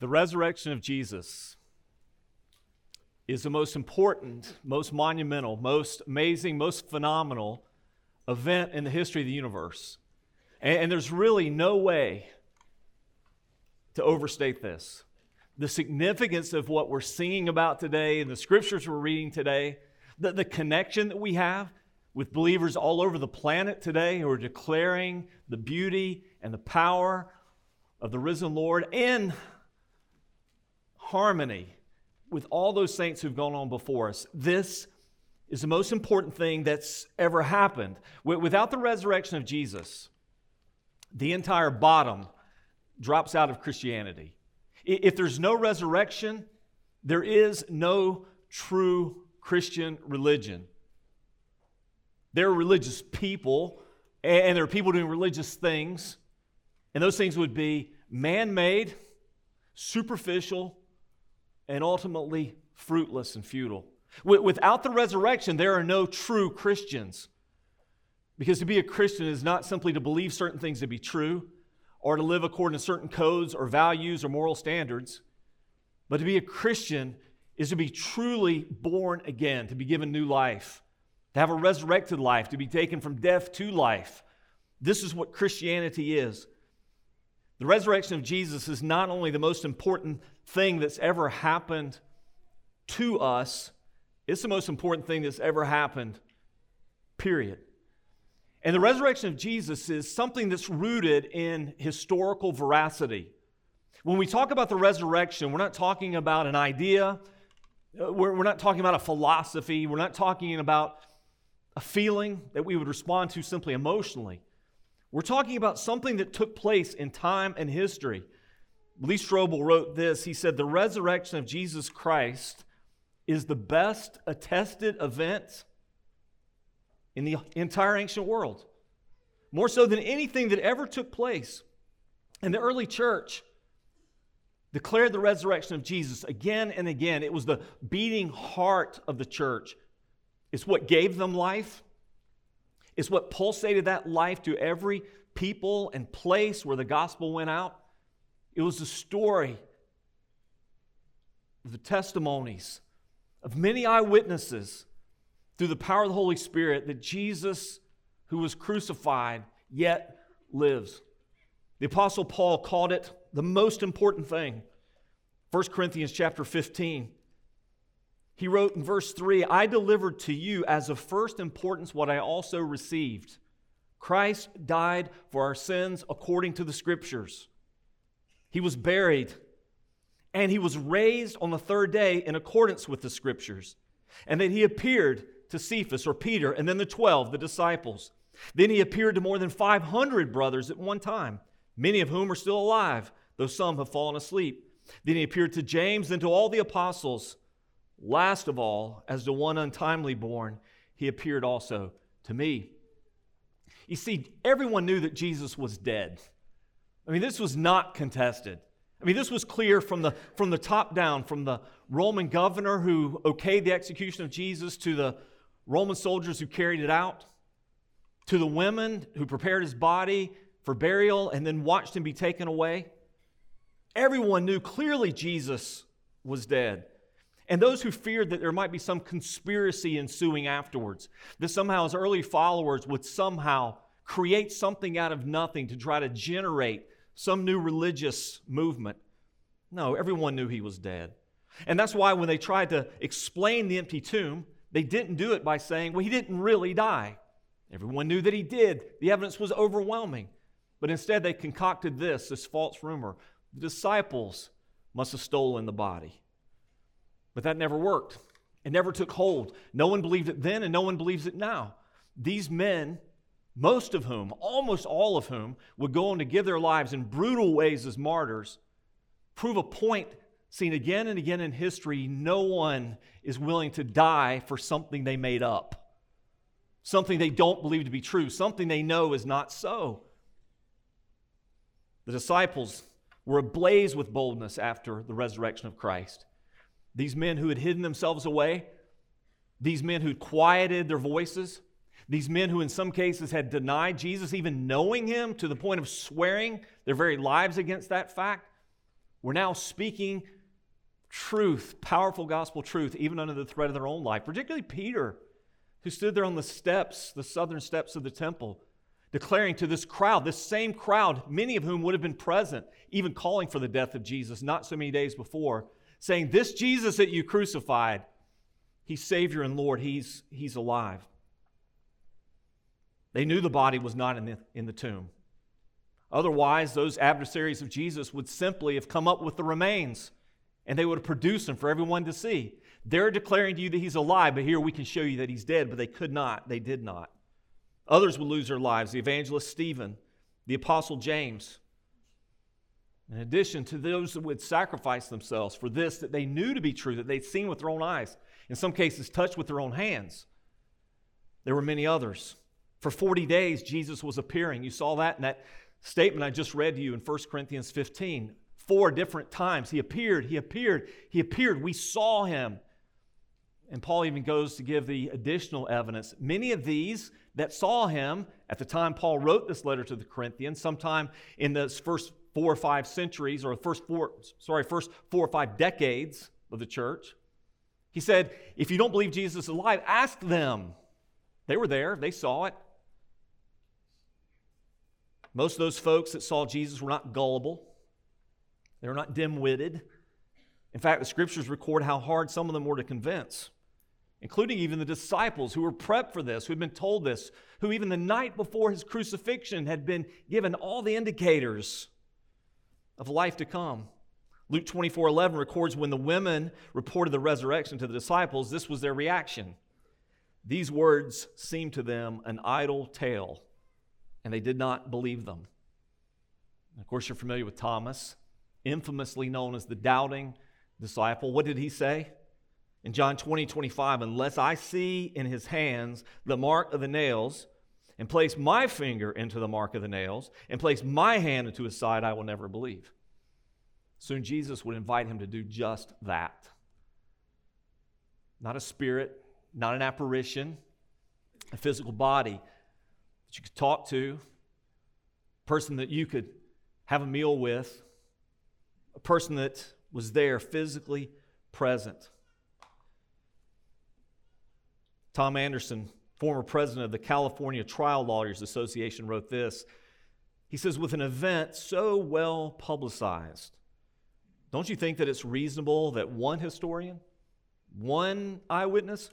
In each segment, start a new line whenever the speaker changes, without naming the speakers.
The resurrection of Jesus is the most important, most monumental, most amazing, most phenomenal event in the history of the universe. And, and, there's really no way to overstate this. The significance of what we're singing about today and the scriptures we're reading today, the, the connection that we have with believers all over the planet today who are declaring the beauty and the power of the risen Lord in harmony with all those saints who've gone on before us. This is the most important thing that's ever happened. Without the resurrection of Jesus, the entire bottom drops out of Christianity. If there's no resurrection, there is no true Christian religion. There are religious people, and there are people doing religious things, and those things would be man made, superficial, and ultimately fruitless and futile. Without the resurrection, there are no true Christians. Because to be a Christian is not simply to believe certain things to be true or to live according to certain codes or values or moral standards, but to be a Christian is to be truly born again, to be given new life, to have a resurrected life, to be taken from death to life. This is what Christianity is. The resurrection of Jesus is not only the most important thing that's ever happened to us, it's the most important thing that's ever happened, period. And the resurrection of Jesus is something that's rooted in historical veracity. When we talk about the resurrection, we're not talking about an idea, uh, we're, we're not talking about a philosophy, we're not talking about a feeling that we would respond to simply emotionally. We're talking about something that took place in time and history. Lee Strobel wrote this. He said, The resurrection of Jesus Christ is the best attested event in the entire ancient world, more so than anything that ever took place. And the early church declared the resurrection of Jesus again and again. It was the beating heart of the church. It's what gave them life, is what pulsated that life to every people and place where the gospel went out. It was the story the testimonies of many eyewitnesses through the power of the Holy Spirit that Jesus, who was crucified, yet lives. The apostle Paul called it the most important thing. 1 Corinthians chapter 15. He wrote in verse 3 I delivered to you as of first importance what I also received. Christ died for our sins according to the scriptures. He was buried and he was raised on the third day in accordance with the scriptures. And then he appeared to Cephas or Peter and then the 12, the disciples. Then he appeared to more than 500 brothers at one time, many of whom are still alive, though some have fallen asleep. Then he appeared to James and to all the apostles. Last of all, as the one untimely born, he appeared also to me. You see, everyone knew that Jesus was dead. I mean, this was not contested. I mean, this was clear from the, from the top down, from the Roman governor who okayed the execution of Jesus to the Roman soldiers who carried it out, to the women who prepared his body for burial and then watched him be taken away. Everyone knew clearly Jesus was dead and those who feared that there might be some conspiracy ensuing afterwards, that somehow his early followers would somehow create something out of nothing to try to generate some new religious movement. No, everyone knew he was dead. And that's why when they tried to explain the empty tomb, they didn't do it by saying, well, he didn't really die. Everyone knew that he did. The evidence was overwhelming. But instead, they concocted this, this false rumor. The disciples must have stolen the body. But that never worked. It never took hold. No one believed it then, and no one believes it now. These men, most of whom, almost all of whom, would go on to give their lives in brutal ways as martyrs, prove a point seen again and again in history no one is willing to die for something they made up, something they don't believe to be true, something they know is not so. The disciples were ablaze with boldness after the resurrection of Christ. These men who had hidden themselves away, these men who quieted their voices, these men who in some cases had denied Jesus, even knowing him to the point of swearing their very lives against that fact, were now speaking truth, powerful gospel truth, even under the threat of their own life, particularly Peter, who stood there on the steps, the southern steps of the temple, declaring to this crowd, this same crowd, many of whom would have been present, even calling for the death of Jesus not so many days before, saying, This Jesus that you crucified, he's Savior and Lord, he's, he's alive. They knew the body was not in the, in the tomb. Otherwise, those adversaries of Jesus would simply have come up with the remains and they would have produced them for everyone to see. They're declaring to you that he's alive, but here we can show you that he's dead, but they could not. They did not. Others would lose their lives. The evangelist Stephen, the apostle James. In addition to those that would sacrifice themselves for this that they knew to be true, that they'd seen with their own eyes, in some cases touched with their own hands, there were many others. For 40 days, Jesus was appearing. You saw that in that statement I just read to you in 1 Corinthians 15. Four different times. He appeared, he appeared, he appeared. We saw him. And Paul even goes to give the additional evidence. Many of these that saw him at the time Paul wrote this letter to the Corinthians, sometime in the first four or five centuries, or the first four, sorry, first four or five decades of the church, he said, If you don't believe Jesus is alive, ask them. They were there, they saw it. Most of those folks that saw Jesus were not gullible, they were not dim witted. In fact, the scriptures record how hard some of them were to convince, including even the disciples who were prepped for this, who had been told this, who even the night before his crucifixion had been given all the indicators of life to come. Luke 24 11 records when the women reported the resurrection to the disciples, this was their reaction. These words seemed to them an idle tale and they did not believe them. Of course, you're familiar with Thomas, infamously known as the doubting disciple. What did he say? In John 20, 25, unless I see in his hands the mark of the nails, and place my finger into the mark of the nails, and place my hand into his side, I will never believe. Soon Jesus would invite him to do just that. Not a spirit, not an apparition, a physical body, that you could talk to, a person that you could have a meal with, a person that was there physically present. Tom Anderson, former president of the California Trial Lawyers Association, wrote this. He says, with an event so well publicized, don't you think that it's reasonable that one historian, one eyewitness,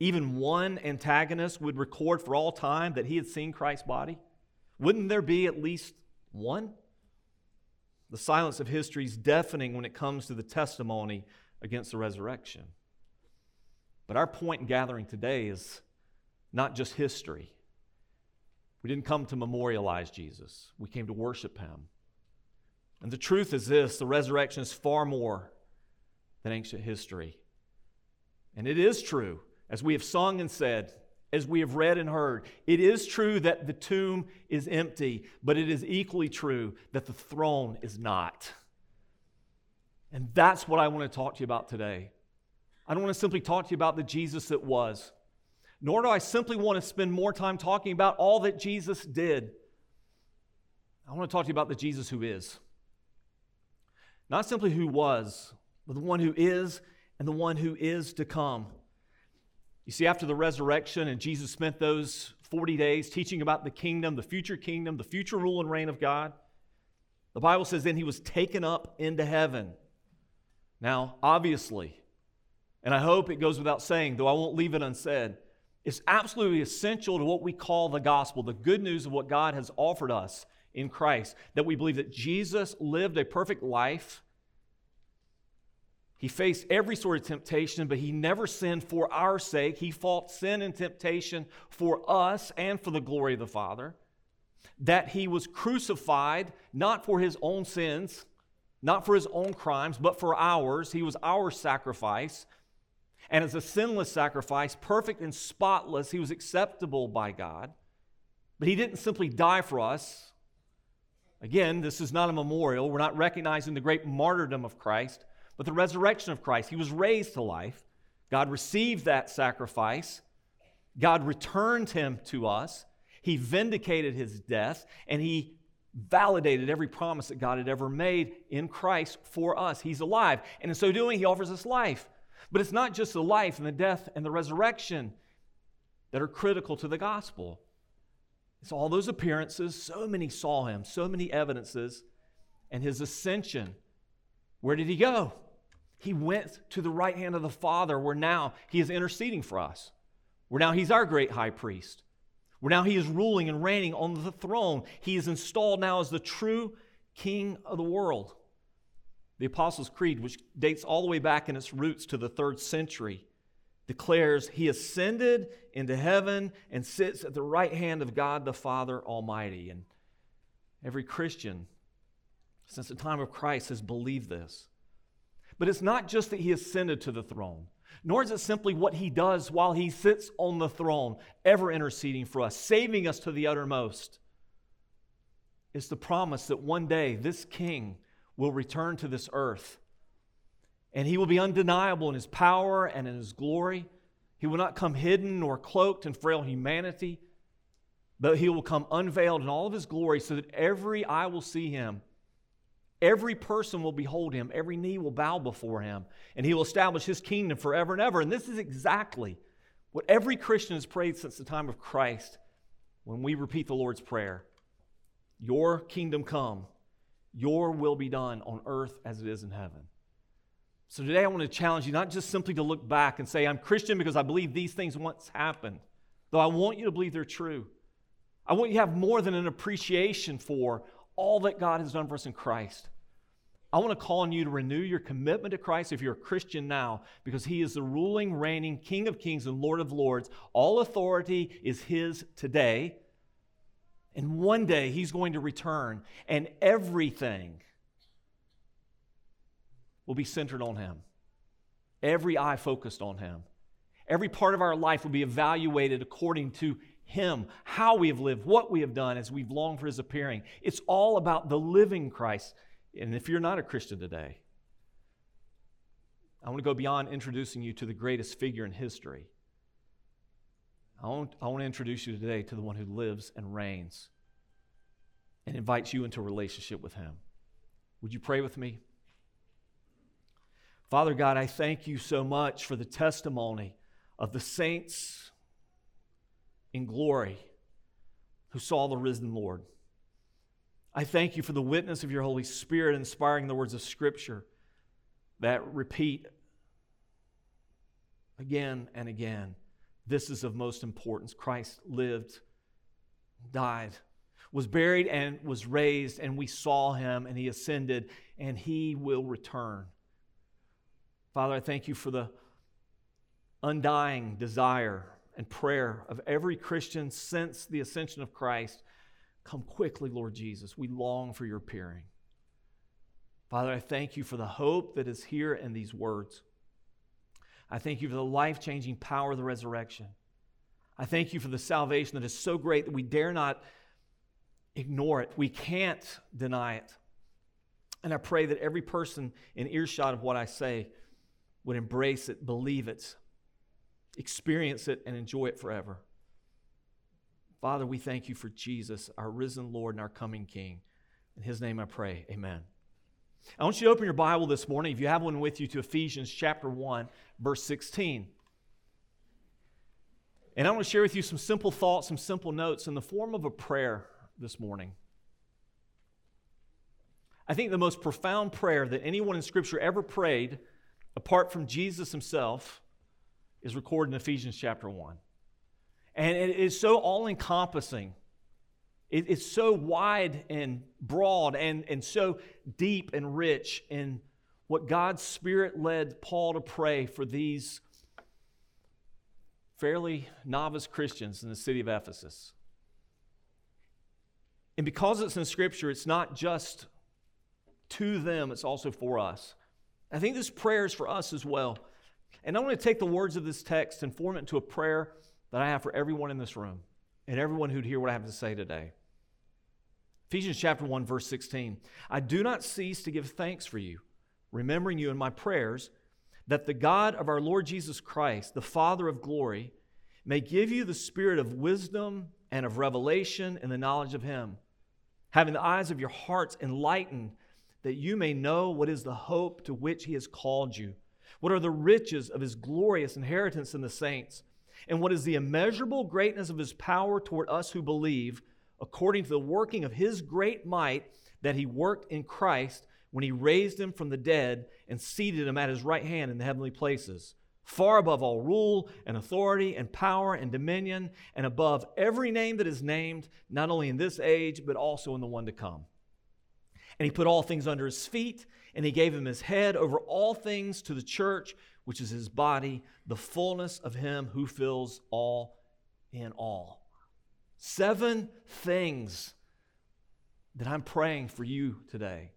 even one antagonist would record for all time that he had seen Christ's body? Wouldn't there be at least one? The silence of history is deafening when it comes to the testimony against the resurrection. But our point in gathering today is not just history. We didn't come to memorialize Jesus, we came to worship him. And the truth is this the resurrection is far more than ancient history. And it is true as we have sung and said, as we have read and heard, it is true that the tomb is empty, but it is equally true that the throne is not. And that's what I want to talk to you about today. I don't want to simply talk to you about the Jesus that was, nor do I simply want to spend more time talking about all that Jesus did. I want to talk to you about the Jesus who is. Not simply who was, but the one who is and the one who is to come. You see, after the resurrection, and Jesus spent those 40 days teaching about the kingdom, the future kingdom, the future rule and reign of God, the Bible says then he was taken up into heaven. Now, obviously, and I hope it goes without saying, though I won't leave it unsaid, it's absolutely essential to what we call the gospel, the good news of what God has offered us in Christ, that we believe that Jesus lived a perfect life he faced every sort of temptation, but he never sinned for our sake. He fought sin and temptation for us and for the glory of the Father. That he was crucified not for his own sins, not for his own crimes, but for ours. He was our sacrifice. And as a sinless sacrifice, perfect and spotless, he was acceptable by God. But he didn't simply die for us. Again, this is not a memorial. We're not recognizing the great martyrdom of Christ but the resurrection of Christ. He was raised to life. God received that sacrifice. God returned him to us. He vindicated his death, and he validated every promise that God had ever made in Christ for us. He's alive. And in so doing, He offers us life. But it's not just the life and the death and the resurrection that are critical to the gospel. It's all those appearances. So many saw Him, so many evidences. And His ascension. Where did He go? He went to the right hand of the Father, where now He is interceding for us, where now He's our great high priest. Where now he is ruling and reigning on the throne. He is installed now as the true king of the world. The Apostles' Creed, which dates all the way back in its roots to the third century, declares he ascended into heaven and sits at the right hand of God the Father Almighty. And every Christian since the time of Christ has believed this. But it's not just that he ascended to the throne nor is it simply what he does while he sits on the throne, ever interceding for us, saving us to the uttermost. It's the promise that one day this king will return to this earth and he will be undeniable in his power and in his glory. He will not come hidden nor cloaked in frail humanity, but he will come unveiled in all of his glory so that every eye will see him Every person will behold him, every knee will bow before him, and he will establish his kingdom forever and ever. And this is exactly what every Christian has prayed since the time of Christ when we repeat the Lord's Prayer Your kingdom come, your will be done on earth as it is in heaven. So today I want to challenge you not just simply to look back and say, I'm Christian because I believe these things once happened, though I want you to believe they're true. I want you to have more than an appreciation for all that God has done for us in Christ. I want to call on you to renew your commitment to Christ if you're a Christian now, because He is the ruling, reigning King of kings and Lord of lords. All authority is His today. And one day He's going to return, and everything will be centered on Him. Every eye focused on Him. Every part of our life will be evaluated according to him, how we have lived, what we have done as we've longed for His appearing. It's all about the living Christ. And if you're not a Christian today, I want to go beyond introducing you to the greatest figure in history. I want, I want to introduce you today to the one who lives and reigns and invites you into a relationship with Him. Would you pray with me? Father God, I thank you so much for the testimony of the saints in glory who saw the risen Lord. I thank you for the witness of your Holy Spirit inspiring the words of Scripture that repeat again and again. This is of most importance. Christ lived, died, was buried, and was raised, and we saw him, and he ascended, and he will return. Father, I thank you for the undying desire and prayer of every Christian since the ascension of Christ. Come quickly, Lord Jesus. We long for your appearing. Father, I thank you for the hope that is here in these words. I thank you for the life changing power of the resurrection. I thank you for the salvation that is so great that we dare not ignore it. We can't deny it. And I pray that every person in earshot of what I say would embrace it, believe it, experience it, and enjoy it forever. Father, we thank you for Jesus, our risen Lord and our coming King. In his name I pray, amen. I want you to open your Bible this morning, if you have one with you, to Ephesians chapter 1, verse 16. And I want to share with you some simple thoughts, some simple notes in the form of a prayer this morning. I think the most profound prayer that anyone in Scripture ever prayed, apart from Jesus himself, is recorded in Ephesians chapter 1. And it is so all encompassing. It's so wide and broad and, and so deep and rich in what God's Spirit led Paul to pray for these fairly novice Christians in the city of Ephesus. And because it's in Scripture, it's not just to them, it's also for us. I think this prayer is for us as well. And I want to take the words of this text and form it into a prayer that I have for everyone in this room and everyone who'd hear what I have to say today. Ephesians chapter 1, verse 16. I do not cease to give thanks for you, remembering you in my prayers, that the God of our Lord Jesus Christ, the Father of glory, may give you the spirit of wisdom and of revelation in the knowledge of him, having the eyes of your hearts enlightened, that you may know what is the hope to which he has called you, what are the riches of his glorious inheritance in the saints, and what is the immeasurable greatness of his power toward us who believe, according to the working of his great might that he worked in Christ when he raised him from the dead and seated him at his right hand in the heavenly places far above all rule and authority and power and dominion, and above every name that is named, not only in this age, but also in the one to come. And he put all things under his feet, and he gave him his head over all things to the church, which is his body, the fullness of him who fills all in all. Seven things that I'm praying for you today.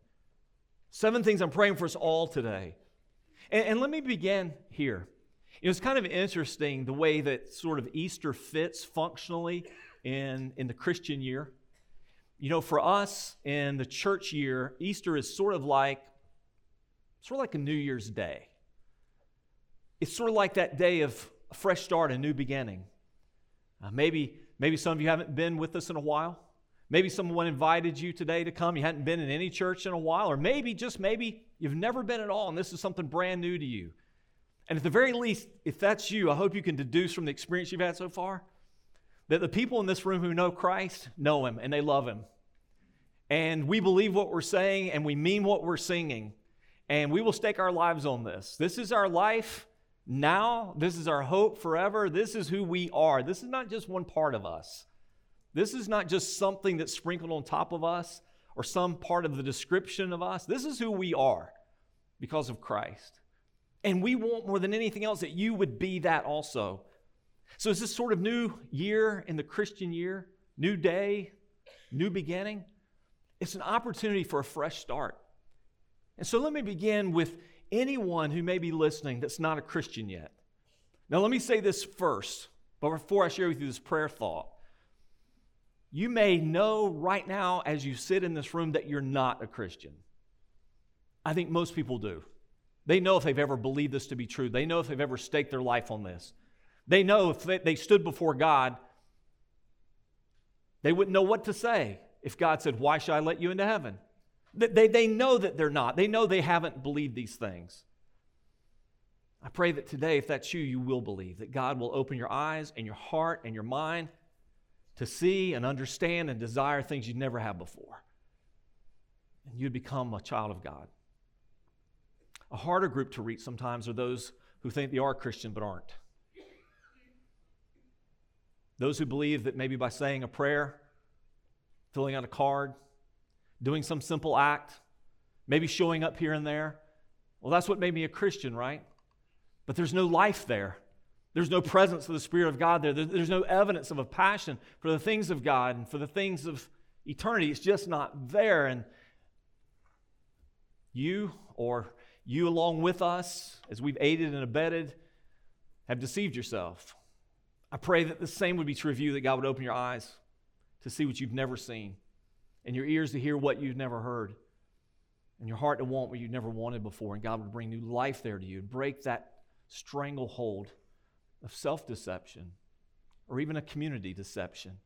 Seven things I'm praying for us all today. And, and let me begin here. It was kind of interesting the way that sort of Easter fits functionally in, in the Christian year. You know, for us in the church year, Easter is sort of like sort of like a New Year's Day. It's sort of like that day of a fresh start, a new beginning. Uh, maybe, maybe some of you haven't been with us in a while. Maybe someone invited you today to come. You hadn't been in any church in a while, or maybe, just maybe, you've never been at all, and this is something brand new to you. And at the very least, if that's you, I hope you can deduce from the experience you've had so far that the people in this room who know Christ know Him and they love Him. And we believe what we're saying and we mean what we're singing. And we will stake our lives on this. This is our life now. This is our hope forever. This is who we are. This is not just one part of us. This is not just something that's sprinkled on top of us or some part of the description of us. This is who we are because of Christ. And we want more than anything else that you would be that also. So, is this sort of new year in the Christian year, new day, new beginning? It's an opportunity for a fresh start. And so, let me begin with anyone who may be listening that's not a Christian yet. Now, let me say this first, but before I share with you this prayer thought. You may know right now as you sit in this room that you're not a Christian. I think most people do. They know if they've ever believed this to be true. They know if they've ever staked their life on this. They know if they, they stood before God, they wouldn't know what to say if God said, Why should I let you into heaven? They, they, know that they're not. They know they haven't believed these things. I pray that today, if that's you, you will believe, that God will open your eyes and your heart and your mind to see and understand and desire things you'd never had before. And you'd become a child of God. A harder group to reach sometimes are those who think they are Christian but aren't. Those who believe that maybe by saying a prayer, filling out a card, doing some simple act, maybe showing up here and there, well, that's what made me a Christian, right? But there's no life there. There's no presence of the Spirit of God there. There's no evidence of a passion for the things of God and for the things of eternity. It's just not there. And you or you, along with us, as we've aided and abetted, have deceived yourself. I pray that the same would be true of you, that God would open your eyes to see what you've never seen, and your ears to hear what you've never heard, and your heart to want what you've never wanted before, and God would bring new life there to you, and break that stranglehold of self deception or even a community deception.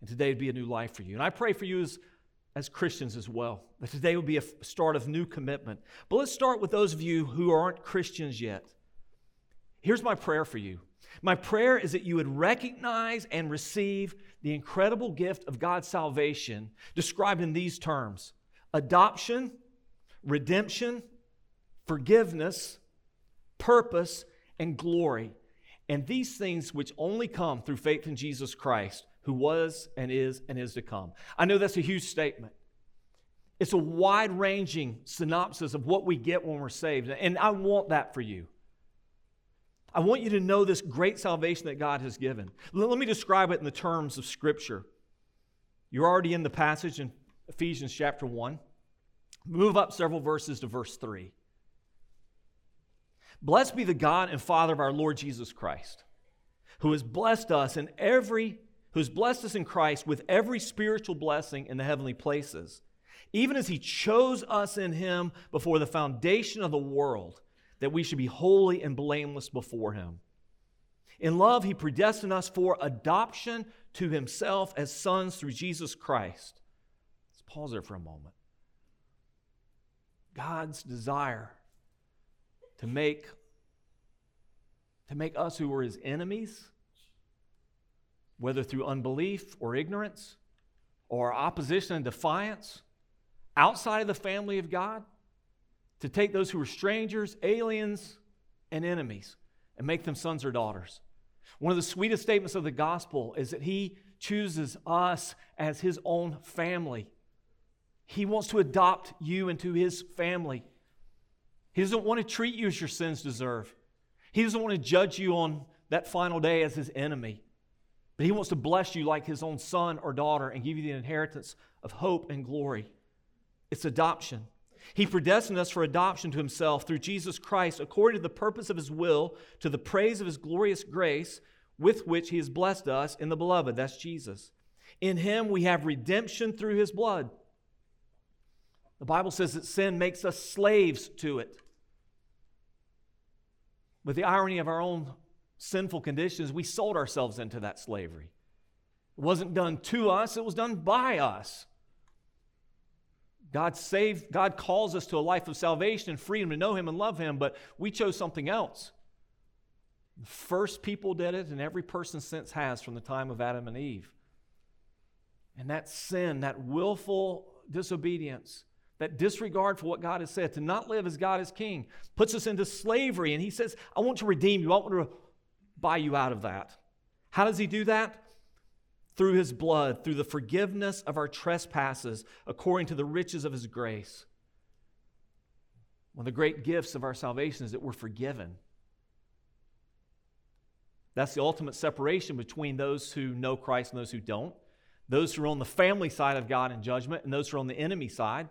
And today would be a new life for you. And I pray for you as as Christians as well. That today would be a start of new commitment. But let's start with those of you who aren't Christians yet. Here's my prayer for you. My prayer is that you would recognize and receive the incredible gift of God's salvation described in these terms adoption, redemption, forgiveness, purpose, and glory. And these things which only come through faith in Jesus Christ who was and is and is to come. I know that's a huge statement. It's a wide ranging synopsis of what we get when we're saved. And I want that for you. I want you to know this great salvation that God has given. Let me describe it in the terms of Scripture. You're already in the passage in Ephesians chapter 1. Move up several verses to verse 3. Blessed be the God and Father of our Lord Jesus Christ, who has blessed us in every who's blessed us in Christ with every spiritual blessing in the heavenly places, even as he chose us in him before the foundation of the world, that we should be holy and blameless before him. In love, he predestined us for adoption to himself as sons through Jesus Christ. Let's Pause there for a moment. God's desire to make to make us who were his enemies whether through unbelief or ignorance or opposition and defiance outside of the family of God to take those who were strangers, aliens, and enemies and make them sons or daughters. One of the sweetest statements of the gospel is that he chooses us as his own family. He wants to adopt you into his family. He doesn't want to treat you as your sins deserve. He doesn't want to judge you on that final day as his enemy. But he wants to bless you like his own son or daughter and give you the inheritance of hope and glory. It's adoption. He predestined us for adoption to himself through Jesus Christ according to the purpose of his will, to the praise of his glorious grace with which he has blessed us in the beloved. That's Jesus. In him we have redemption through his blood. The Bible says that sin makes us slaves to it. But the irony of our own sinful conditions, we sold ourselves into that slavery. It wasn't done to us, it was done by us. God saved, God calls us to a life of salvation and freedom to know Him and love Him, but we chose something else. The first people did it, and every person since has from the time of Adam and Eve. And that sin, that willful disobedience, that disregard for what God has said, to not live as God is king, puts us into slavery. And He says, I want to redeem you. I want to buy you out of that. How does He do that? Through his blood, through the forgiveness of our trespasses, according to the riches of his grace. One of the great gifts of our salvation is that we're forgiven. That's the ultimate separation between those who know Christ and those who don't. Those who are on the family side of God in judgment and those who are on the enemy side.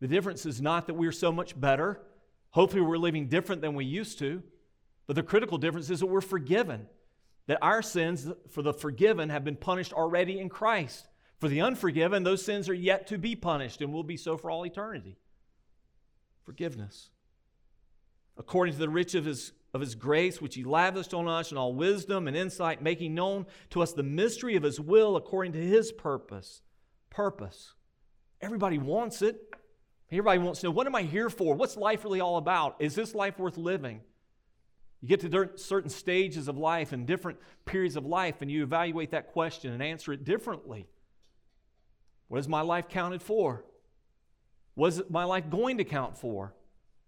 The difference is not that we're so much better. Hopefully, we're living different than we used to. But the critical difference is that we're forgiven that our sins for the forgiven have been punished already in Christ. For the unforgiven, those sins are yet to be punished and will be so for all eternity. Forgiveness. According to the rich of his, of his grace, which he lavished on us in all wisdom and insight, making known to us the mystery of his will according to his purpose. Purpose. Everybody wants it. Everybody wants to know what am I here for? What's life really all about? Is this life worth living? You get to certain stages of life and different periods of life, and you evaluate that question and answer it differently. What is my life counted for? What is my life going to count for?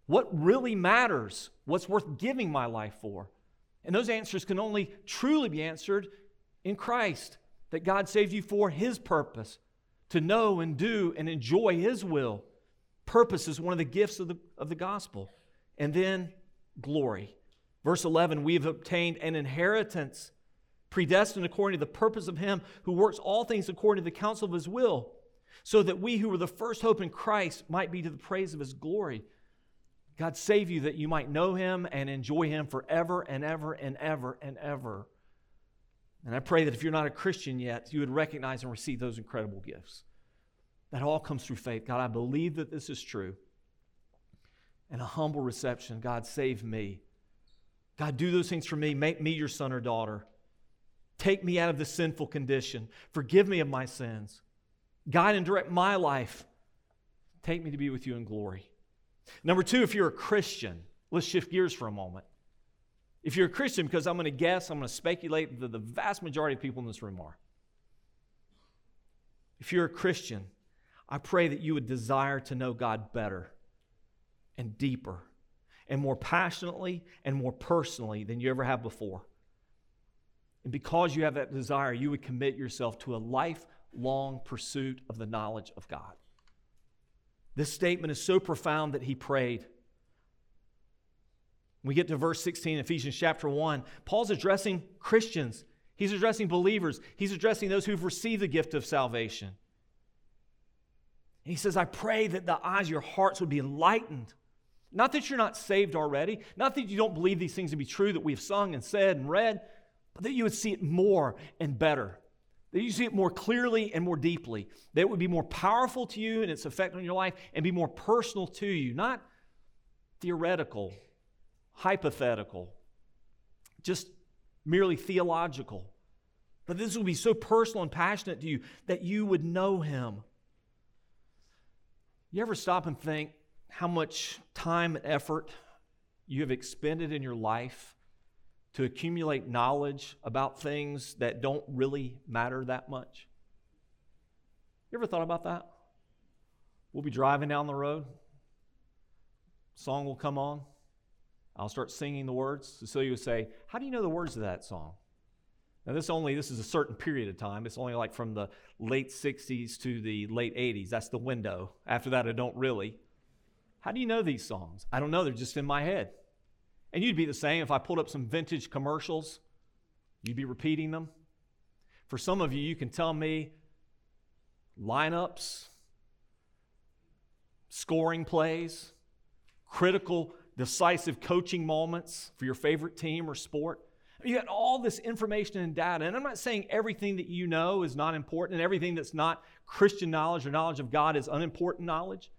What really matters? What's worth giving my life for? And those answers can only truly be answered in Christ, that God saved you for His purpose, to know and do and enjoy His will. Purpose is one of the gifts of the, of the gospel. And then glory. Verse 11, we have obtained an inheritance, predestined according to the purpose of Him who works all things according to the counsel of His will, so that we who were the first hope in Christ might be to the praise of His glory. God save you that you might know Him and enjoy Him forever and ever and ever and ever. And I pray that if you're not a Christian yet, you would recognize and receive those incredible gifts. That all comes through faith. God, I believe that this is true. And a humble reception. God, save me. God, do those things for me. Make me your son or daughter. Take me out of this sinful condition. Forgive me of my sins. Guide and direct my life. Take me to be with you in glory. Number two, if you're a Christian, let's shift gears for a moment. If you're a Christian, because I'm going to guess, I'm going to speculate that the vast majority of people in this room are. If you're a Christian, I pray that you would desire to know God better and deeper and more passionately and more personally than you ever have before. And because you have that desire, you would commit yourself to a lifelong pursuit of the knowledge of God. This statement is so profound that he prayed. we get to verse 16, Ephesians chapter 1. Paul's addressing Christians, he's addressing believers, he's addressing those who've received the gift of salvation. And he says, I pray that the eyes of your hearts would be enlightened not that you're not saved already, not that you don't believe these things to be true that we've sung and said and read, but that you would see it more and better. That you see it more clearly and more deeply. That it would be more powerful to you and its effect on your life and be more personal to you, not theoretical, hypothetical, just merely theological. But this would be so personal and passionate to you that you would know Him You ever stop and think how much time and effort you have expended in your life to accumulate knowledge about things that don't really matter that much? You ever thought about that? We'll be driving down the road, song will come on. I'll start singing the words. Cecilia would say, How do you know the words of that song? Now, this only this is a certain period of time. It's only like from the late 60s to the late 80s. That's the window. After that, I don't really. How do you know these songs? I don't know. They're just in my head. And you'd be the same if I pulled up some vintage commercials. You'd be repeating them. For some of you, you can tell me lineups, scoring plays, critical, decisive coaching moments for your favorite team or sport. You got all this information and data. And I'm not saying everything that you know is not important and everything that's not Christian knowledge or knowledge of God is unimportant knowledge.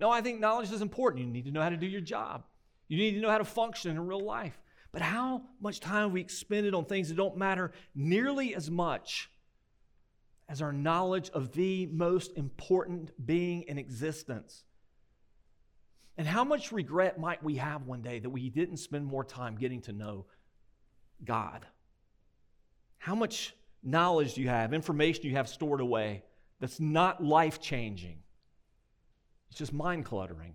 No, I think knowledge is important. You need to know how to do your job, you need to know how to function in real life. But how much time we expended on things that don't matter nearly as much as our knowledge of the most important being in existence? And how much regret might we have one day that we didn't spend more time getting to know God? How much knowledge do you have, information you have stored away that's not life changing? It's just mind cluttering.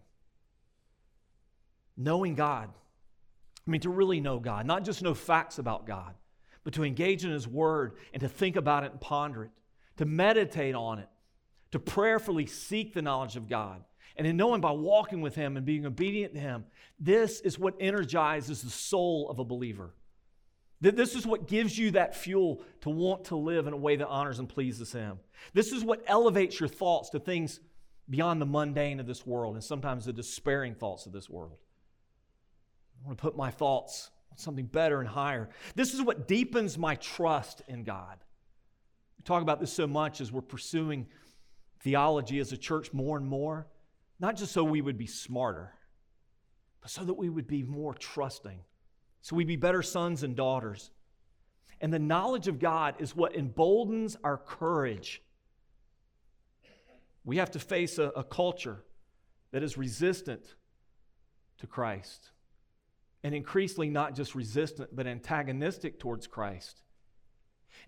Knowing God. I mean, to really know God, not just know facts about God, but to engage in His Word and to think about it and ponder it, to meditate on it, to prayerfully seek the knowledge of God. And in knowing by walking with Him and being obedient to Him, this is what energizes the soul of a believer. This is what gives you that fuel to want to live in a way that honors and pleases Him. This is what elevates your thoughts to things beyond the mundane of this world and sometimes the despairing thoughts of this world. I want to put my thoughts on something better and higher. This is what deepens my trust in God. We talk about this so much as we're pursuing theology as a church more and more, not just so we would be smarter, but so that we would be more trusting so we'd be better sons and daughters. And the knowledge of God is what emboldens our courage. We have to face a, a culture that is resistant to Christ. And increasingly, not just resistant, but antagonistic towards Christ.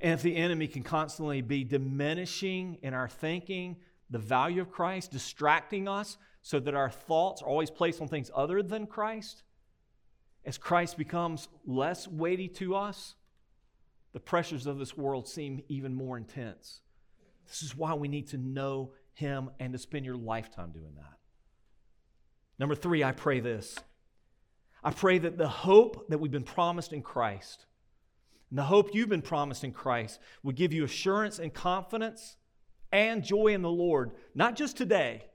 And if the enemy can constantly be diminishing in our thinking the value of Christ, distracting us so that our thoughts are always placed on things other than Christ, as Christ becomes less weighty to us, the pressures of this world seem even more intense. This is why we need to know Him and to spend your lifetime doing that. Number three, I pray this. I pray that the hope that we've been promised in Christ, and the hope you've been promised in Christ, would give you assurance and confidence and joy in the Lord, not just today,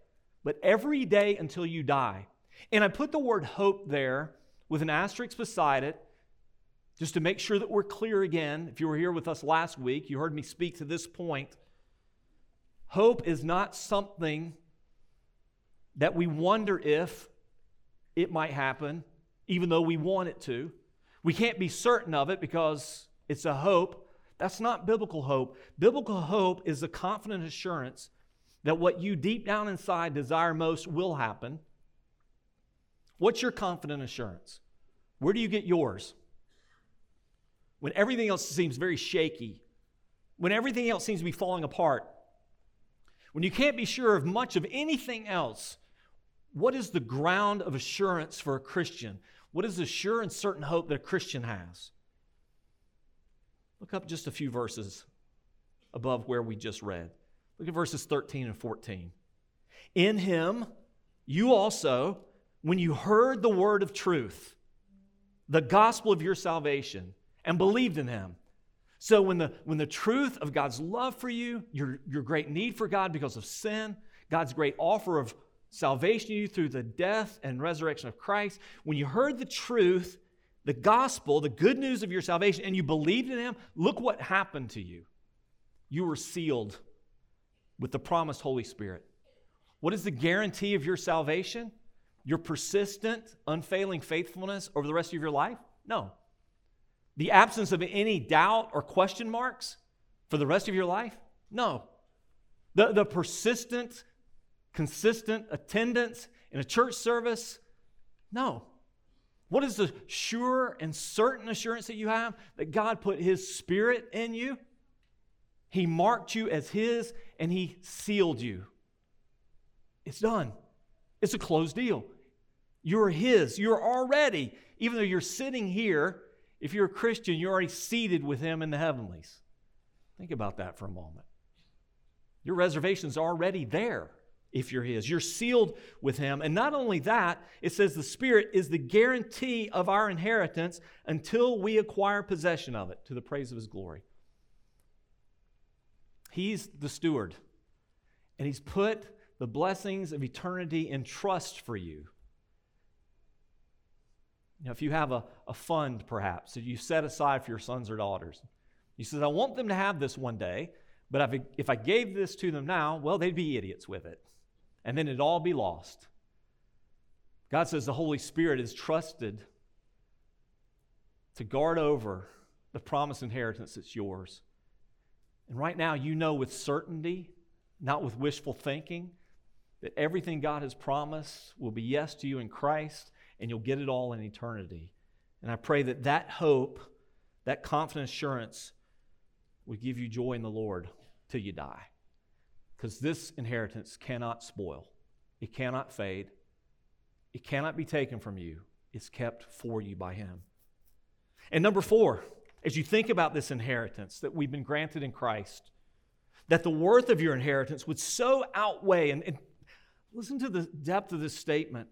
but every day until you die. And I put the word hope there with an asterisk beside it, just to make sure that we're clear again. If you were here with us last week, you heard me speak to this point. Hope is not something that we wonder if it might happen, even though we want it to. We can't be certain of it because it's a hope. That's not biblical hope. Biblical hope is a confident assurance that what you deep down inside desire most will happen. What's your confident assurance? Where do you get yours? When everything else seems very shaky, when everything else seems to be falling apart, when you can't be sure of much of anything else, what is the ground of assurance for a Christian? What is the sure and certain hope that a Christian has? Look up just a few verses above where we just read. Look at verses 13 and 14. In him, you also, when you heard the word of truth, the gospel of your salvation and believed in him. So when the, when the truth of God's love for you, your, your great need for God because of sin, God's great offer of salvation to you through the death and resurrection of Christ, when you heard the truth, the gospel, the good news of your salvation, and you believed in him, look what happened to you. You were sealed with the promised Holy Spirit. What is the guarantee of your salvation? your persistent, unfailing faithfulness over the rest of your life? No. The absence of any doubt or question marks for the rest of your life? No. The, the persistent consistent attendance in a church service? No. What is the sure and certain assurance that you have? That God put His Spirit in you. He marked you as His and He sealed you. It's done. It's a closed deal. You're His. You're already, even though you're sitting here, if you're a Christian, you're already seated with Him in the heavenlies. Think about that for a moment. Your reservation's already there if you're His. You're sealed with Him. And not only that, it says the Spirit is the guarantee of our inheritance until we acquire possession of it to the praise of His glory. He's the steward, and He's put the blessings of eternity in trust for you. You know, if you have a, a fund, perhaps, that you set aside for your sons or daughters, he says, I want them to have this one day, but if if I gave this to them now, well, they'd be idiots with it and then it'd all be lost. God says the Holy Spirit is trusted to guard over the promised inheritance that's yours. And right now, you know with certainty, not with wishful thinking, that everything God has promised will be yes to you in Christ, and you'll get it all in eternity. And I pray that that hope, that confident assurance, would give you joy in the Lord till you die because this inheritance cannot spoil, it cannot fade, it cannot be taken from you. It's kept for you by Him. And number four, as you think about this inheritance that we've been granted in Christ, that the worth of your inheritance would so outweigh, and, and listen to the depth of this statement,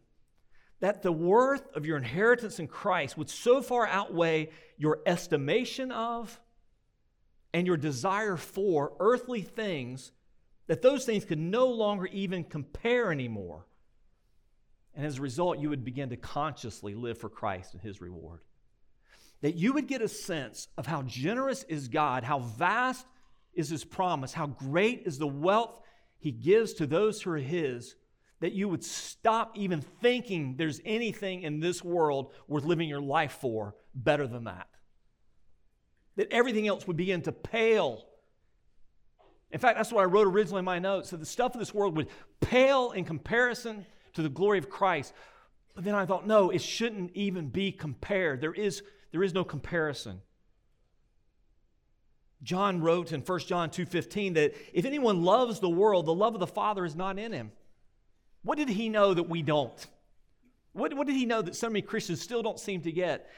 that the worth of your inheritance in Christ would so far outweigh your estimation of and your desire for earthly things that those things could no longer even compare anymore. And as a result, you would begin to consciously live for Christ and His reward. That you would get a sense of how generous is God, how vast is His promise, how great is the wealth He gives to those who are His, that you would stop even thinking there's anything in this world worth living your life for better than that. That everything else would begin to pale in fact, that's what I wrote originally in my notes that the stuff of this world would pale in comparison to the glory of Christ. But then I thought, no, it shouldn't even be compared. There is, there is no comparison. John wrote in 1 John 2:15 that if anyone loves the world, the love of the Father is not in him. What did he know that we don't? What, what did he know that so many Christians still don't seem to get?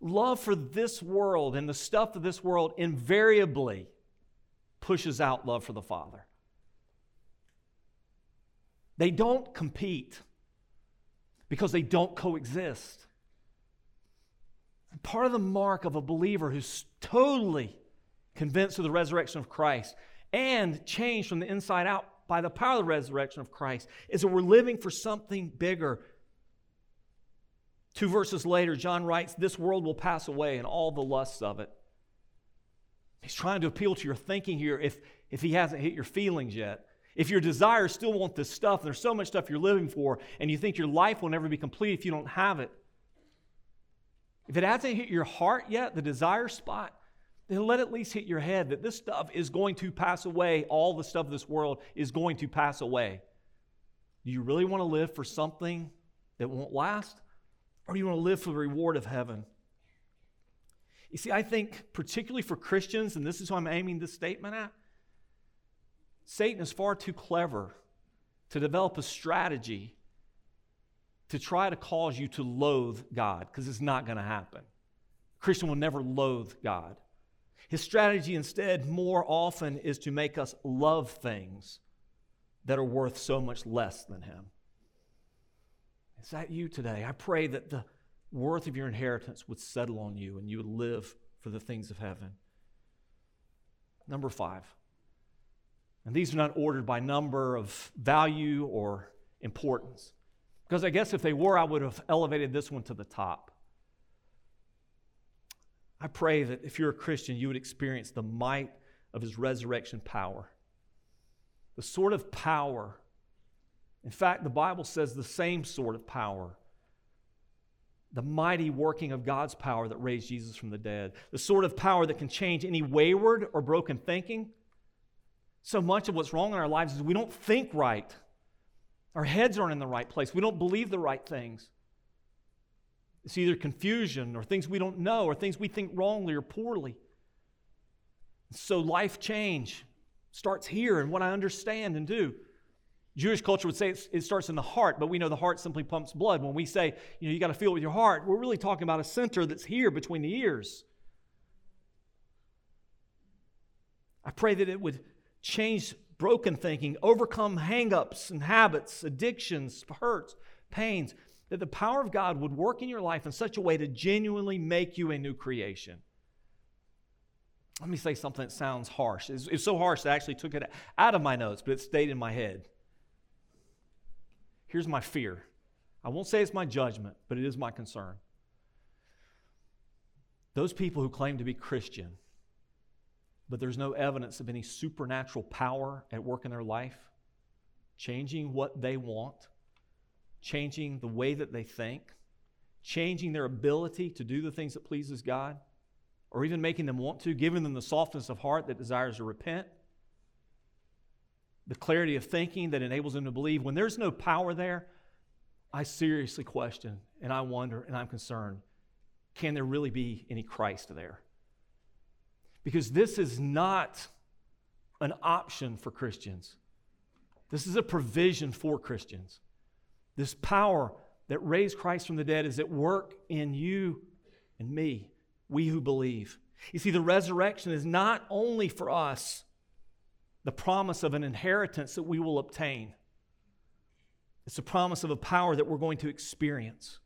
Love for this world and the stuff of this world invariably pushes out love for the Father. They don't compete because they don't coexist. Part of the mark of a believer who's totally convinced of the resurrection of Christ and changed from the inside out by the power of the resurrection of Christ is that we're living for something bigger. Two verses later, John writes, This world will pass away and all the lusts of it. He's trying to appeal to your thinking here if, if he hasn't hit your feelings yet. If your desires still want this stuff, there's so much stuff you're living for, and you think your life will never be complete if you don't have it. If it hasn't hit your heart yet, the desire spot, then let at least hit your head that this stuff is going to pass away. All the stuff of this world is going to pass away. Do you really want to live for something that won't last? Or do you want to live for the reward of heaven? You see, I think, particularly for Christians, and this is who I'm aiming this statement at, Satan is far too clever to develop a strategy to try to cause you to loathe God, because it's not going to happen. Christian will never loathe God. His strategy instead, more often, is to make us love things that are worth so much less than Him. Is that you today? I pray that the worth of your inheritance would settle on you and you would live for the things of heaven. Number five. And these are not ordered by number of value or importance. Because I guess if they were, I would have elevated this one to the top. I pray that if you're a Christian, you would experience the might of his resurrection power. The sort of power, in fact, the Bible says the same sort of power the mighty working of God's power that raised Jesus from the dead, the sort of power that can change any wayward or broken thinking. So much of what's wrong in our lives is we don't think right. Our heads aren't in the right place. We don't believe the right things. It's either confusion or things we don't know or things we think wrongly or poorly. So life change starts here and what I understand and do. Jewish culture would say it starts in the heart, but we know the heart simply pumps blood. When we say, you know, you got to feel it with your heart, we're really talking about a center that's here between the ears. I pray that it would change broken thinking, overcome hangups and habits, addictions, hurts, pains, that the power of God would work in your life in such a way to genuinely make you a new creation. Let me say something that sounds harsh. It's, it's so harsh that I actually took it out of my notes, but it stayed in my head. Here's my fear. I won't say it's my judgment, but it is my concern. Those people who claim to be Christian, but there's no evidence of any supernatural power at work in their life, changing what they want, changing the way that they think, changing their ability to do the things that pleases God, or even making them want to, giving them the softness of heart that desires to repent, the clarity of thinking that enables them to believe. When there's no power there, I seriously question and I wonder and I'm concerned can there really be any Christ there? Because this is not an option for Christians, this is a provision for Christians. This power that raised Christ from the dead is at work in you and me, we who believe. You see, the resurrection is not only for us the promise of an inheritance that we will obtain. It's a promise of a power that we're going to experience.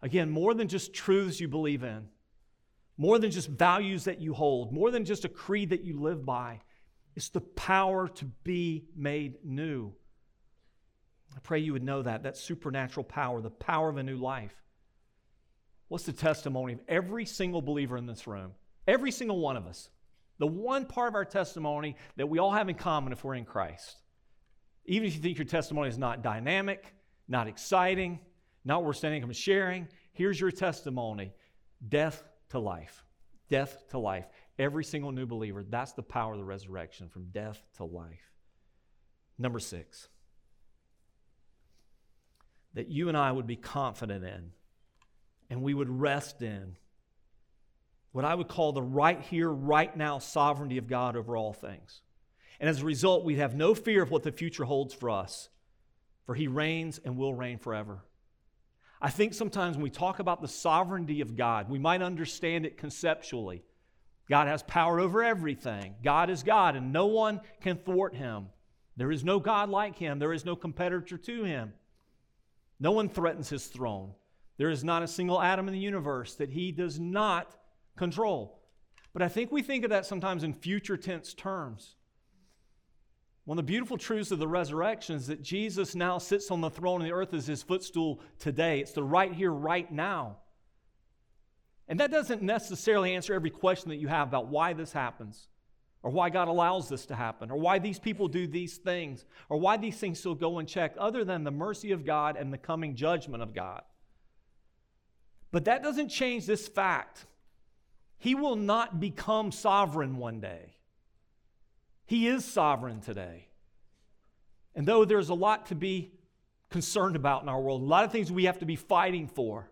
Again, more than just truths you believe in, more than just values that you hold, more than just a creed that you live by. It's the power to be made new. I pray you would know that, that supernatural power, the power of a new life. What's the testimony of every single believer in this room? Every single one of us. The one part of our testimony that we all have in common if we're in Christ. Even if you think your testimony is not dynamic, not exciting, not worth standing and sharing, here's your testimony death to life. Death to life. Every single new believer, that's the power of the resurrection from death to life. Number six, that you and I would be confident in and we would rest in what I would call the right here, right now sovereignty of God over all things. And as a result, we'd have no fear of what the future holds for us, for He reigns and will reign forever. I think sometimes when we talk about the sovereignty of God, we might understand it conceptually. God has power over everything. God is God, and no one can thwart Him. There is no God like Him, there is no competitor to Him. No one threatens His throne. There is not a single atom in the universe that He does not control. But I think we think of that sometimes in future tense terms. One of the beautiful truths of the resurrection is that Jesus now sits on the throne of the earth as his footstool today. It's the right here, right now. And that doesn't necessarily answer every question that you have about why this happens, or why God allows this to happen, or why these people do these things, or why these things still go unchecked, other than the mercy of God and the coming judgment of God. But that doesn't change this fact he will not become sovereign one day. He is sovereign today. And though there's a lot to be concerned about in our world, a lot of things we have to be fighting for.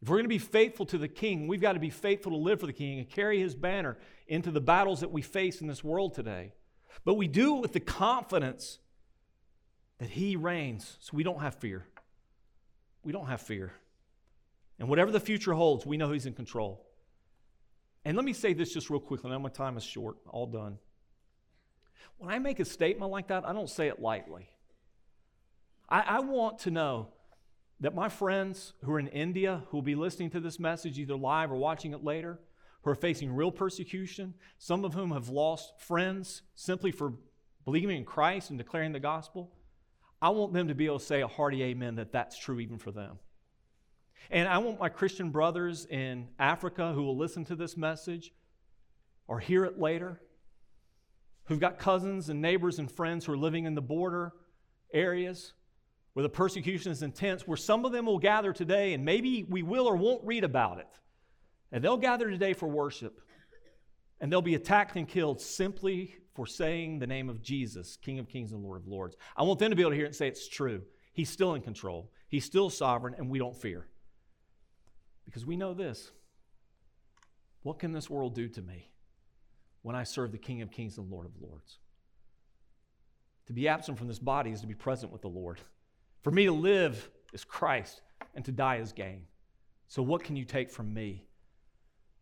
If we're going to be faithful to the king, we've got to be faithful to live for the king and carry his banner into the battles that we face in this world today. But we do it with the confidence that he reigns, so we don't have fear. We don't have fear. And whatever the future holds, we know he's in control. And let me say this just real quickly. I know my time is short, all done. When I make a statement like that, I don't say it lightly. I, I want to know that my friends who are in India, who will be listening to this message either live or watching it later, who are facing real persecution, some of whom have lost friends simply for believing in Christ and declaring the gospel, I want them to be able to say a hearty amen that that's true even for them. And I want my Christian brothers in Africa who will listen to this message or hear it later, who've got cousins and neighbors and friends who are living in the border areas where the persecution is intense, where some of them will gather today and maybe we will or won't read about it. And they'll gather today for worship. And they'll be attacked and killed simply for saying the name of Jesus, King of Kings and Lord of Lords. I want them to be able to hear it and say it's true. He's still in control, He's still sovereign, and we don't fear. Because we know this what can this world do to me when I serve the King of Kings and Lord of Lords? To be absent from this body is to be present with the Lord. For me to live is Christ, and to die is gain. So, what can you take from me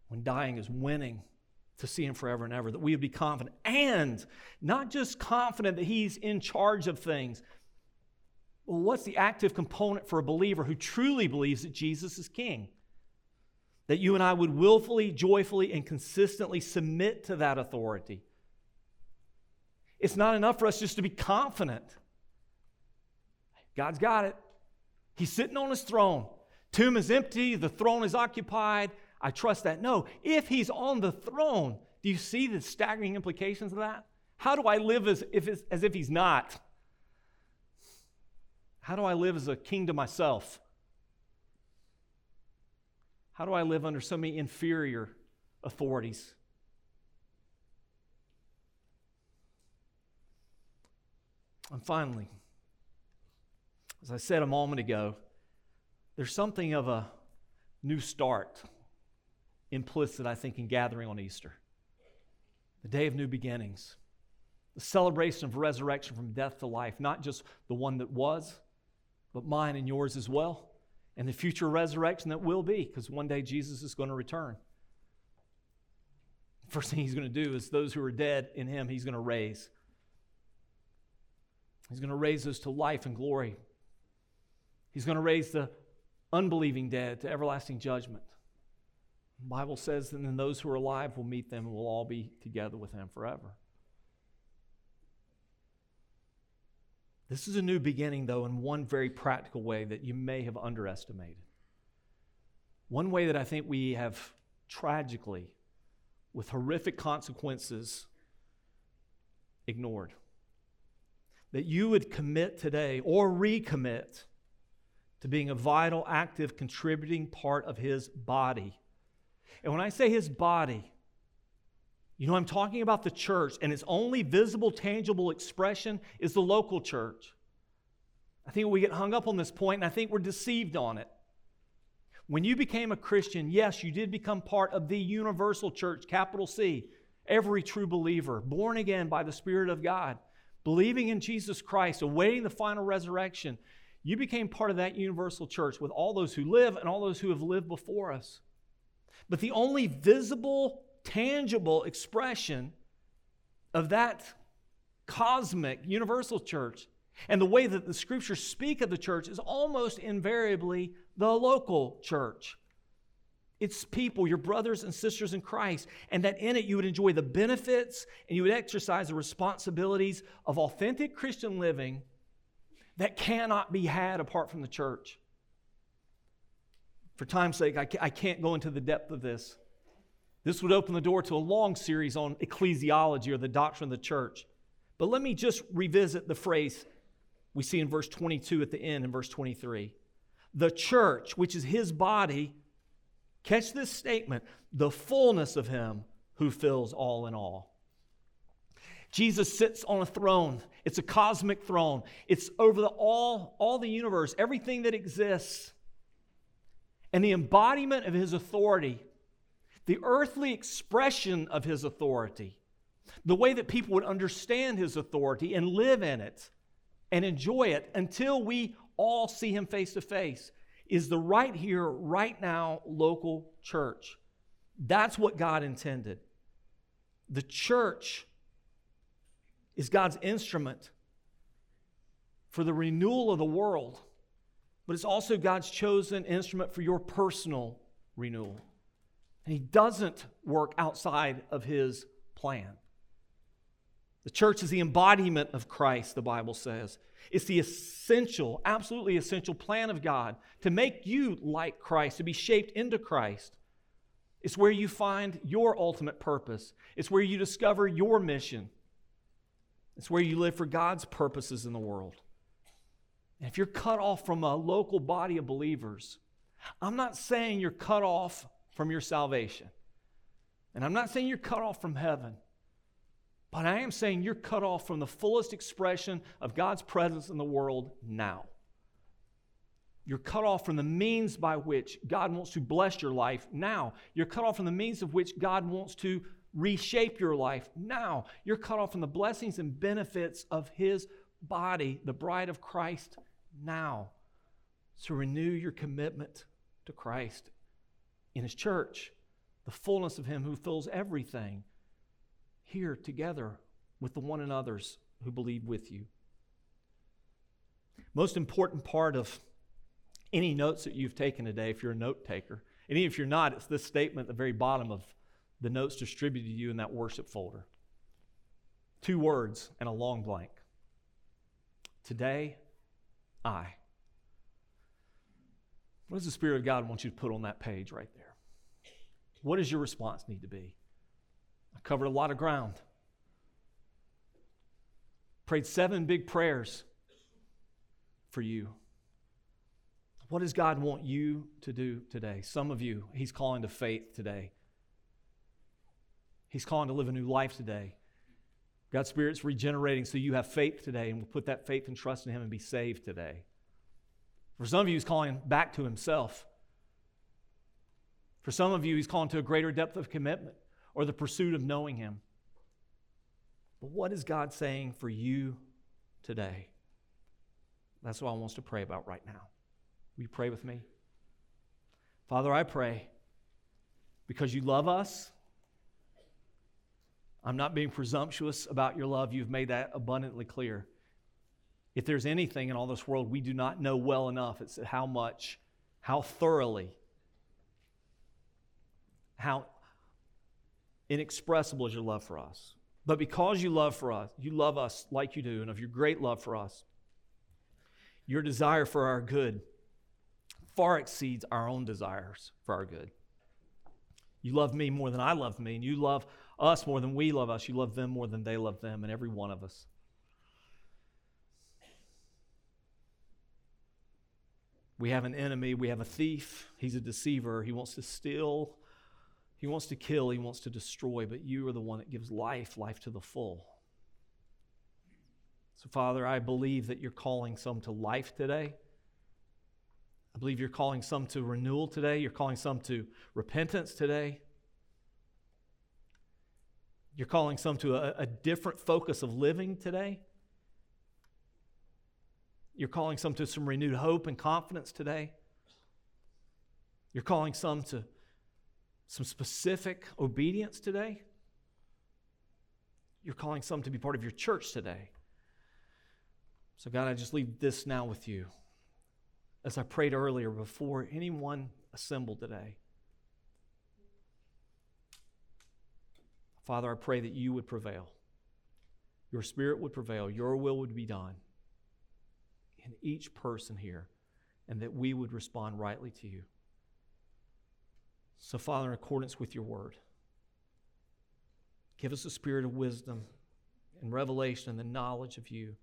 when dying is winning to see Him forever and ever? That we would be confident, and not just confident that He's in charge of things. Well, what's the active component for a believer who truly believes that Jesus is King? That you and I would willfully, joyfully, and consistently submit to that authority. It's not enough for us just to be confident. God's got it. He's sitting on his throne. Tomb is empty, the throne is occupied. I trust that. No, if he's on the throne, do you see the staggering implications of that? How do I live as if, as if he's not? How do I live as a king to myself? How do I live under so many inferior authorities? And finally, as I said a moment ago, there's something of a new start implicit, I think, in gathering on Easter. The day of new beginnings, the celebration of resurrection from death to life, not just the one that was, but mine and yours as well, and the future resurrection that will be, because one day Jesus is going to return. First thing he's going to do is those who are dead in him, he's going to raise. He's going to raise us to life and glory He's going to raise the unbelieving dead to everlasting judgment. The Bible says that then those who are alive will meet them and will all be together with him forever. This is a new beginning, though, in one very practical way that you may have underestimated. One way that I think we have tragically, with horrific consequences, ignored. That you would commit today or recommit to being a vital, active, contributing part of his body. And when I say his body, you know, I'm talking about the church, and its only visible, tangible expression is the local church. I think we get hung up on this point, and I think we're deceived on it. When you became a Christian, yes, you did become part of the universal church, capital C, every true believer, born again by the Spirit of God, believing in Jesus Christ, awaiting the final resurrection. You became part of that universal church with all those who live and all those who have lived before us. But the only visible, tangible expression of that cosmic, universal church and the way that the scriptures speak of the church is almost invariably the local church. It's people, your brothers and sisters in Christ, and that in it you would enjoy the benefits and you would exercise the responsibilities of authentic Christian living that cannot be had apart from the church. For time's sake, I can't go into the depth of this. This would open the door to a long series on ecclesiology or the doctrine of the church. But let me just revisit the phrase we see in verse 22 at the end in verse 23. The church, which is his body, catch this statement the fullness of him who fills all in all. Jesus sits on a throne. It's a cosmic throne. It's over the, all, all the universe, everything that exists. And the embodiment of his authority, the earthly expression of his authority, the way that people would understand his authority and live in it and enjoy it until we all see him face to face, is the right here, right now local church. That's what God intended. The church is God's instrument for the renewal of the world, but it's also God's chosen instrument for your personal renewal. And He doesn't work outside of His plan. The church is the embodiment of Christ, the Bible says. It's the essential, absolutely essential plan of God to make you like Christ, to be shaped into Christ. It's where you find your ultimate purpose, it's where you discover your mission. It's where you live for God's purposes in the world. And if you're cut off from a local body of believers, I'm not saying you're cut off from your salvation. And I'm not saying you're cut off from heaven. But I am saying you're cut off from the fullest expression of God's presence in the world now. You're cut off from the means by which God wants to bless your life now. You're cut off from the means of which God wants to reshape your life now. You're cut off from the blessings and benefits of His body, the bride of Christ, now. So renew your commitment to Christ in His church, the fullness of Him who fills everything, here together with the one and others who believe with you. Most important part of any notes that you've taken today, if you're a note taker, and even if you're not, it's this statement at the very bottom of the notes distributed to you in that worship folder. Two words and a long blank. Today, I. What does the Spirit of God want you to put on that page right there? What does your response need to be? I covered a lot of ground. Prayed seven big prayers for you. What does God want you to do today? Some of you, He's calling to faith today. He's calling to live a new life today. God's Spirit's regenerating so you have faith today and will put that faith and trust in Him and be saved today. For some of you, He's calling back to Himself. For some of you, He's calling to a greater depth of commitment or the pursuit of knowing Him. But what is God saying for you today? That's what I want us to pray about right now. Will you pray with me? Father, I pray because you love us I'm not being presumptuous about your love. You've made that abundantly clear. If there's anything in all this world we do not know well enough, it's how much, how thoroughly, how inexpressible is your love for us. But because you love for us, you love us like you do, and of your great love for us, your desire for our good far exceeds our own desires for our good. You love me more than I love me, and you love us more than we love us. You love them more than they love them, and every one of us. We have an enemy, we have a thief. He's a deceiver. He wants to steal, he wants to kill, he wants to destroy, but you are the one that gives life, life to the full. So, Father, I believe that you're calling some to life today. I believe you're calling some to renewal today. You're calling some to repentance today. You're calling some to a, a different focus of living today. You're calling some to some renewed hope and confidence today. You're calling some to some specific obedience today. You're calling some to be part of your church today. So, God, I just leave this now with you. As I prayed earlier, before anyone assembled today, Father, I pray that you would prevail. Your spirit would prevail. Your will would be done in each person here, and that we would respond rightly to you. So, Father, in accordance with your word, give us a spirit of wisdom and revelation and the knowledge of you.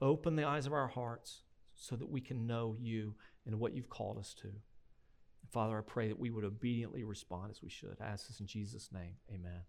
Open the eyes of our hearts so that we can know you and what you've called us to. Father, I pray that we would obediently respond as we should. I ask this in Jesus' name. Amen.